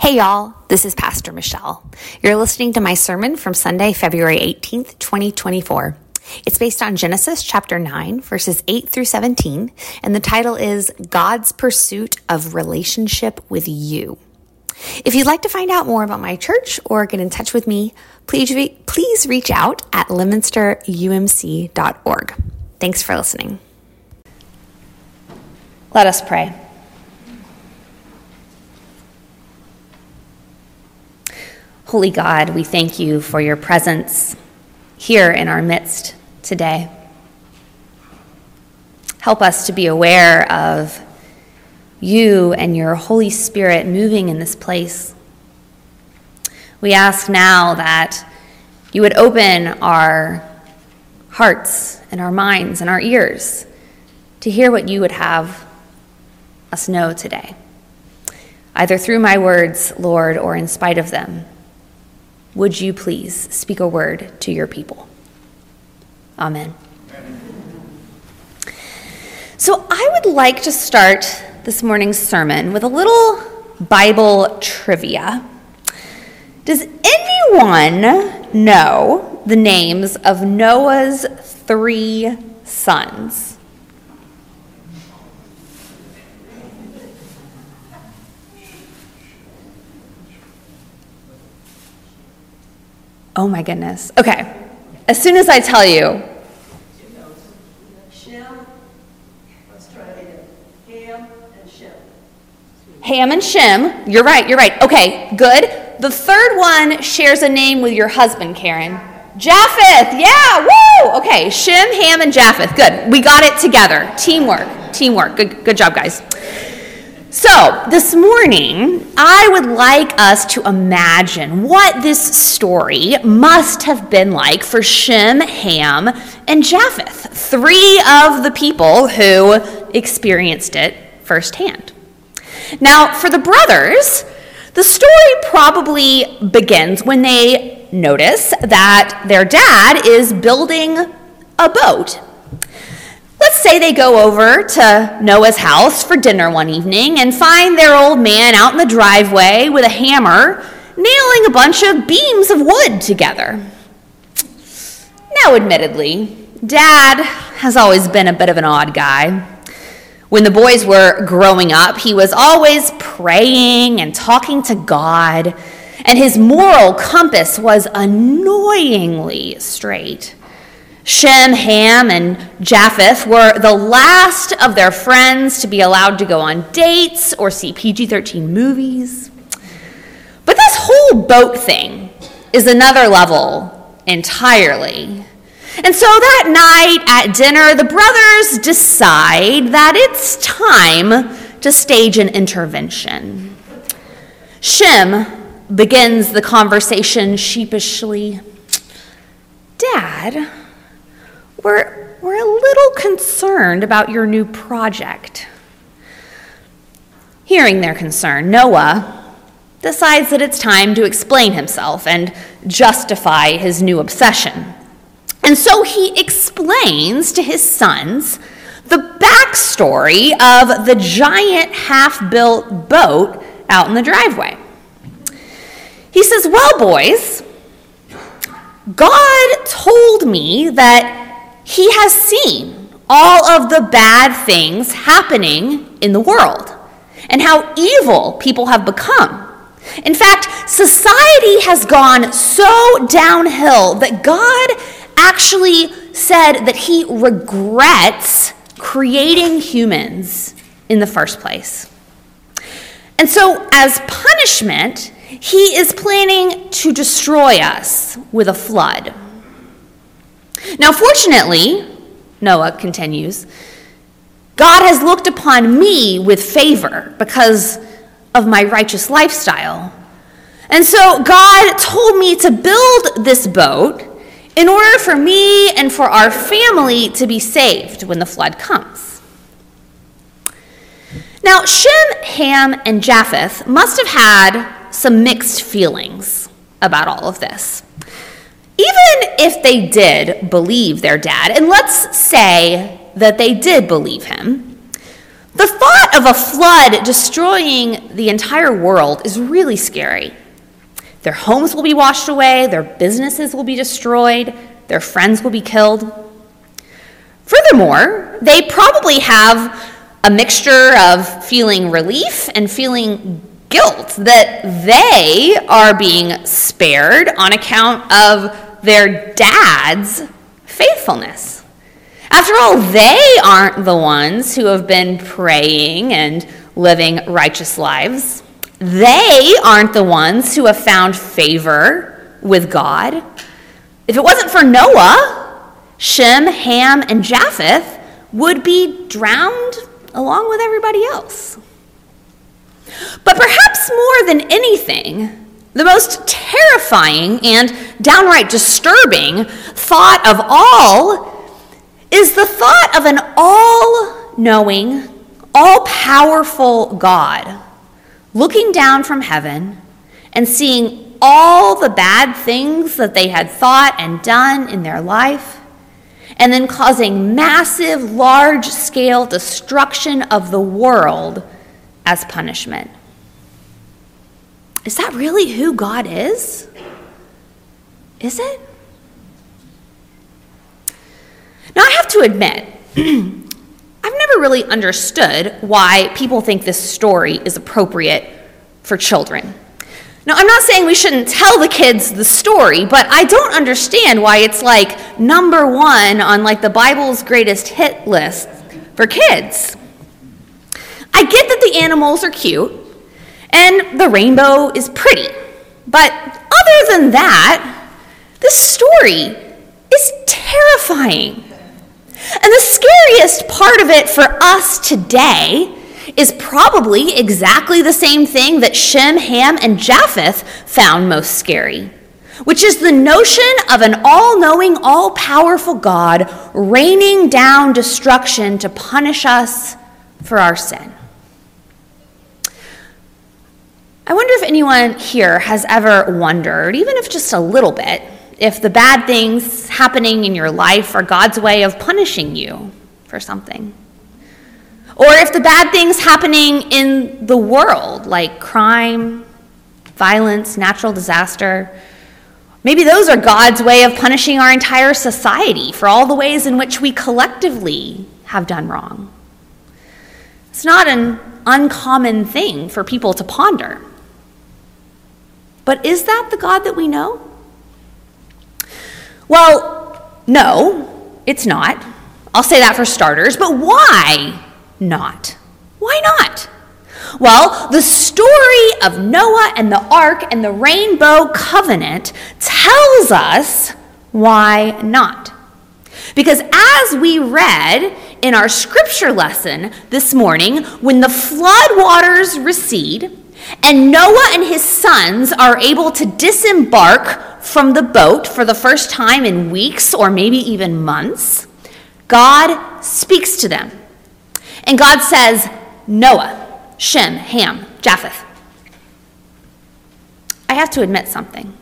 Hey, y'all, this is Pastor Michelle. You're listening to my sermon from Sunday, February 18th, 2024. It's based on Genesis chapter 9, verses 8 through 17, and the title is God's Pursuit of Relationship with You. If you'd like to find out more about my church or get in touch with me, please, re- please reach out at leominsterumc.org. Thanks for listening. Let us pray. Holy God, we thank you for your presence here in our midst today. Help us to be aware of you and your Holy Spirit moving in this place. We ask now that you would open our hearts and our minds and our ears to hear what you would have us know today, either through my words, Lord, or in spite of them. Would you please speak a word to your people? Amen. So, I would like to start this morning's sermon with a little Bible trivia. Does anyone know the names of Noah's three sons? Oh my goodness. Okay. As soon as I tell you, Ham and Shem. You're right, you're right. Okay, good. The third one shares a name with your husband, Karen. Japheth. Yeah, woo! Okay, Shem, Ham, and Japheth. Good. We got it together. Teamwork. Teamwork. Good, good job, guys. So, this morning, I would like us to imagine what this story must have been like for Shem, Ham, and Japheth, three of the people who experienced it firsthand. Now, for the brothers, the story probably begins when they notice that their dad is building a boat. Let's say they go over to Noah's house for dinner one evening and find their old man out in the driveway with a hammer nailing a bunch of beams of wood together. Now, admittedly, Dad has always been a bit of an odd guy. When the boys were growing up, he was always praying and talking to God, and his moral compass was annoyingly straight. Shem, Ham, and Japheth were the last of their friends to be allowed to go on dates or see PG 13 movies. But this whole boat thing is another level entirely. And so that night at dinner, the brothers decide that it's time to stage an intervention. Shem begins the conversation sheepishly Dad, we're, we're a little concerned about your new project. Hearing their concern, Noah decides that it's time to explain himself and justify his new obsession. And so he explains to his sons the backstory of the giant half built boat out in the driveway. He says, Well, boys, God told me that He has seen all of the bad things happening in the world and how evil people have become. In fact, society has gone so downhill that God actually said that he regrets creating humans in the first place. And so, as punishment, he is planning to destroy us with a flood. Now, fortunately, Noah continues, God has looked upon me with favor because of my righteous lifestyle. And so God told me to build this boat in order for me and for our family to be saved when the flood comes. Now, Shem, Ham, and Japheth must have had some mixed feelings about all of this. Even if they did believe their dad, and let's say that they did believe him, The thought of a flood destroying the entire world is really scary. Their homes will be washed away, their businesses will be destroyed, their friends will be killed. Furthermore, they probably have a mixture of feeling relief and feeling guilt that they are being spared on account of their dad's faithfulness. After all, they aren't the ones who have been praying and living righteous lives. They aren't the ones who have found favor with God. If it wasn't for Noah, Shem, Ham, and Japheth would be drowned along with everybody else. But perhaps more than anything, the most terrifying and downright disturbing thought of all is the thought of an all knowing, all powerful God looking down from heaven and seeing all the bad things that they had thought and done in their life, and then causing massive, large scale destruction of the world as punishment. Is that really who God is? Is it? Now, I have to admit, I've never really understood why people think this story is appropriate for children. Now, I'm not saying we shouldn't tell the kids the story, but I don't understand why it's like number one on like the Bible's greatest hit list for kids. I get that the animals are cute and the rainbow is pretty, but other than that, this story is terrifying. And the scariest part of it for us today is probably exactly the same thing that Shem, Ham, and Japheth found most scary, which is the notion of an all knowing, all powerful God raining down destruction to punish us for our sin. I wonder if anyone here has ever wondered, even if just a little bit, if the bad things happening in your life are God's way of punishing you for something. Or if the bad things happening in the world, like crime, violence, natural disaster, maybe those are God's way of punishing our entire society for all the ways in which we collectively have done wrong. It's not an uncommon thing for people to ponder. But is that the God that we know? Well, no, it's not. I'll say that for starters, but why not? Why not? Well, the story of Noah and the ark and the rainbow covenant tells us why not. Because as we read in our scripture lesson this morning, when the flood waters recede and Noah and his sons are able to disembark from the boat for the first time in weeks or maybe even months, God speaks to them. And God says, Noah, Shem, Ham, Japheth. I have to admit something.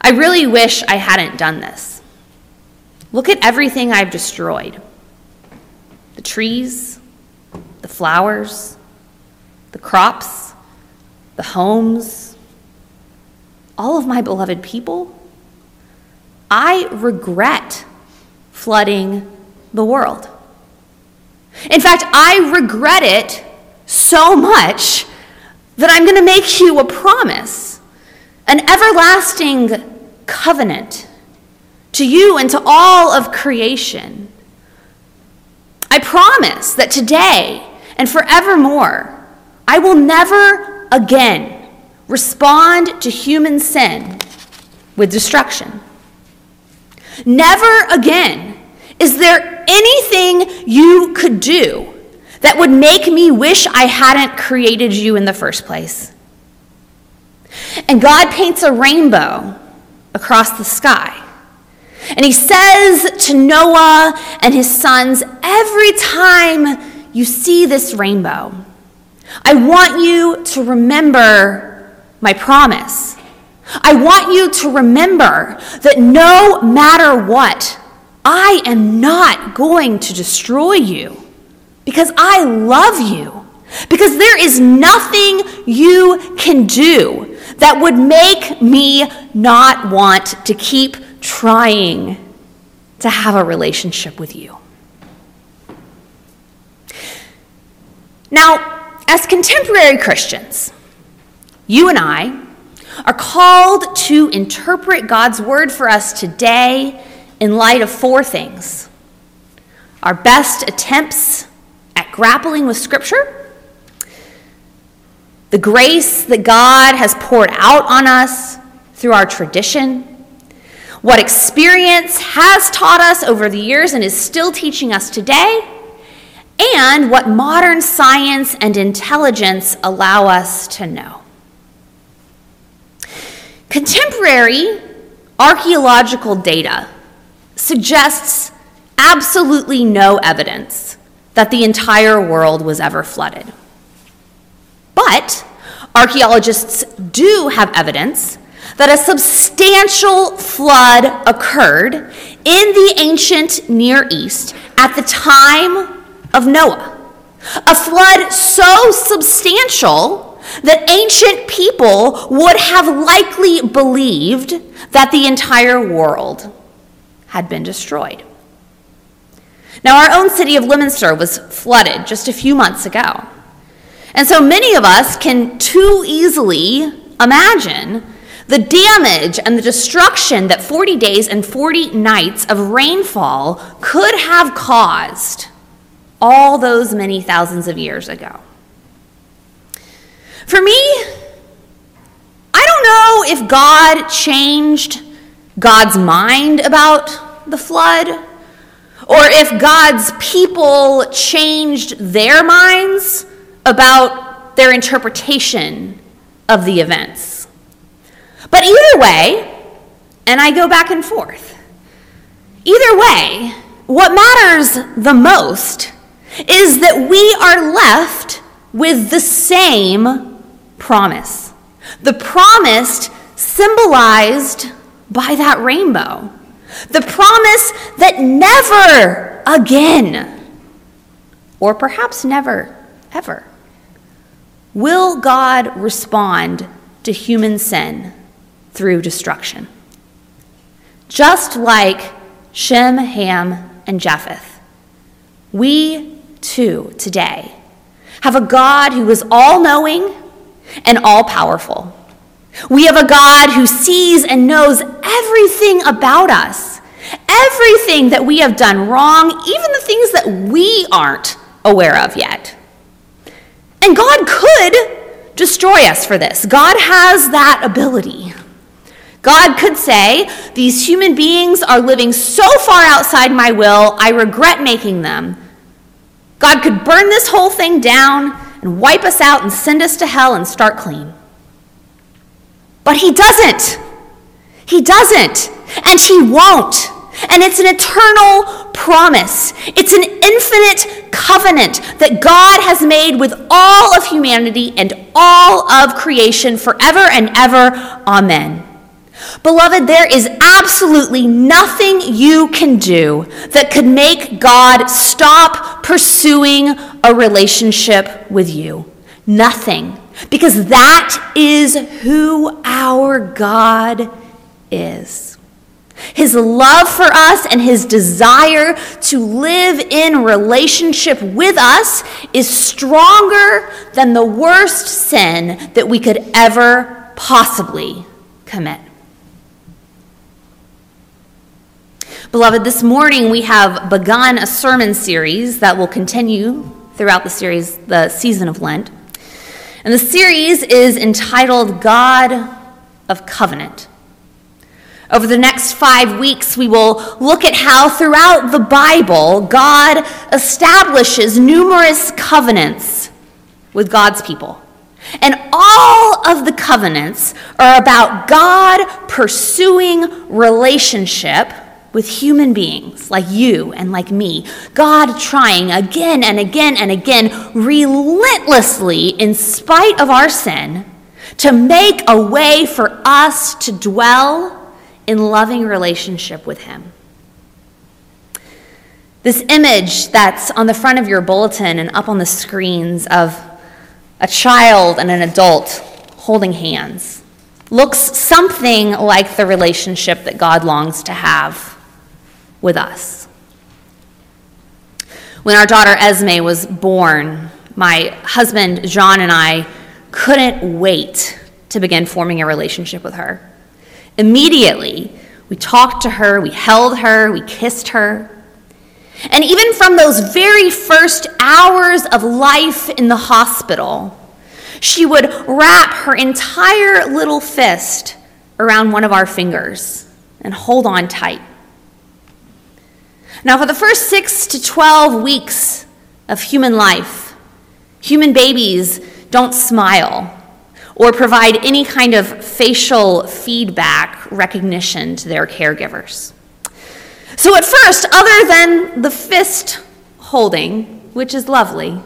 I really wish I hadn't done this. Look at everything I've destroyed the trees, the flowers, the crops, the homes, all of my beloved people, I regret flooding the world. In fact, I regret it so much that I'm going to make you a promise, an everlasting covenant to you and to all of creation. I promise that today and forevermore, I will never again respond to human sin with destruction. Never again is there anything you could do that would make me wish I hadn't created you in the first place. And God paints a rainbow across the sky. And he says to Noah and his sons, every time you see this rainbow, I want you to remember my promise. I want you to remember that no matter what, I am not going to destroy you. because I love you. Because there is nothing you can do that would make me not want to keep trying to have a relationship with you. Now, as contemporary Christians, you and I are called to interpret God's word for us today in light of four things. Our best attempts at grappling with Scripture, the grace that God has poured out on us through our tradition, what experience has taught us over the years and is still teaching us today, and what modern science and intelligence allow us to know. Contemporary archaeological data suggests absolutely no evidence that the entire world was ever flooded. But archaeologists do have evidence that a substantial flood occurred in the ancient Near East at the time of Noah. A flood so substantial that ancient people would have likely believed that the entire world had been destroyed. Now, our own city of Leominster was flooded just a few months ago. And so many of us can too easily imagine the damage and the destruction that 40 days and 40 nights of rainfall could have caused all those many thousands of years ago. For me, I don't know if God changed God's mind about the flood or if God's people changed their minds about their interpretation of the events. But either way, and I go back and forth, either way, what matters the most is that we are left with the same promise. The promise symbolized by that rainbow. The promise that never again, or perhaps never, ever, will God respond to human sin through destruction. Just like Shem, Ham, and Japheth, we too today have a God who is all knowing and all powerful. We have a God who sees and knows everything about us, everything that we have done wrong, even the things that we aren't aware of yet. And God could destroy us for this. God has that ability. God could say, These human beings are living so far outside my will, I regret making them. God could burn this whole thing down and wipe us out and send us to hell and start clean. But He doesn't. He doesn't. And He won't. And it's an eternal promise. It's an infinite covenant that God has made with all of humanity and all of creation forever and ever. Amen. Beloved, there is absolutely nothing you can do that could make God stop pursuing a relationship with you. Nothing. Because that is who our God is. His love for us and his desire to live in relationship with us is stronger than the worst sin that we could ever possibly commit. Beloved, this morning we have begun a sermon series that will continue throughout the series, the season of Lent. And the series is entitled God of Covenant. Over the next five weeks, we will look at how throughout the Bible, God establishes numerous covenants with God's people. And all of the covenants are about God pursuing relationship with human beings like you and like me, God trying again and again and again, relentlessly, in spite of our sin, to make a way for us to dwell in loving relationship with Him. This image that's on the front of your bulletin and up on the screens of a child and an adult holding hands looks something like the relationship that God longs to have with us. When our daughter Esme was born, my husband John and I couldn't wait to begin forming a relationship with her. Immediately, we talked to her, we held her, we kissed her. And even from those very first hours of life in the hospital, she would wrap her entire little fist around one of our fingers and hold on tight. Now, for the first six to 12 weeks of human life, human babies don't smile or provide any kind of facial feedback recognition to their caregivers. So, at first, other than the fist holding, which is lovely,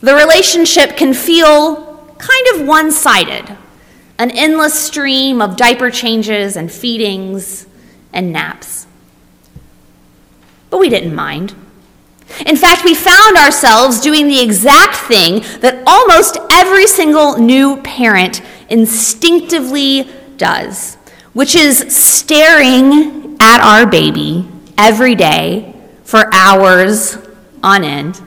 the relationship can feel kind of one sided an endless stream of diaper changes and feedings and naps. But we didn't mind. In fact, we found ourselves doing the exact thing that almost every single new parent instinctively does, which is staring at our baby every day for hours on end,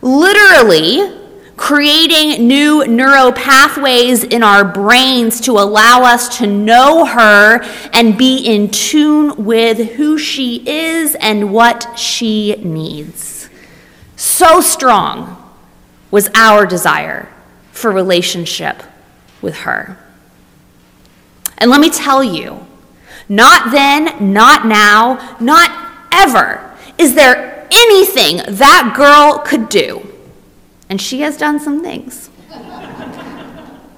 literally creating new neural pathways in our brains to allow us to know her and be in tune with who she is and what she needs. So strong was our desire for relationship with her. And let me tell you, not then, not now, not ever is there anything that girl could do and she has done some things.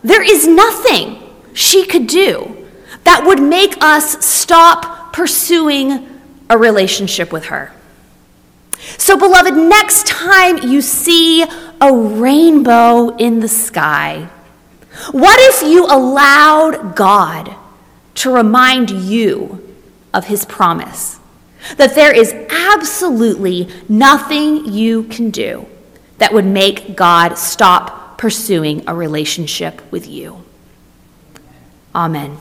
there is nothing she could do that would make us stop pursuing a relationship with her. So, beloved, next time you see a rainbow in the sky, what if you allowed God to remind you of his promise that there is absolutely nothing you can do that would make God stop pursuing a relationship with you. Amen.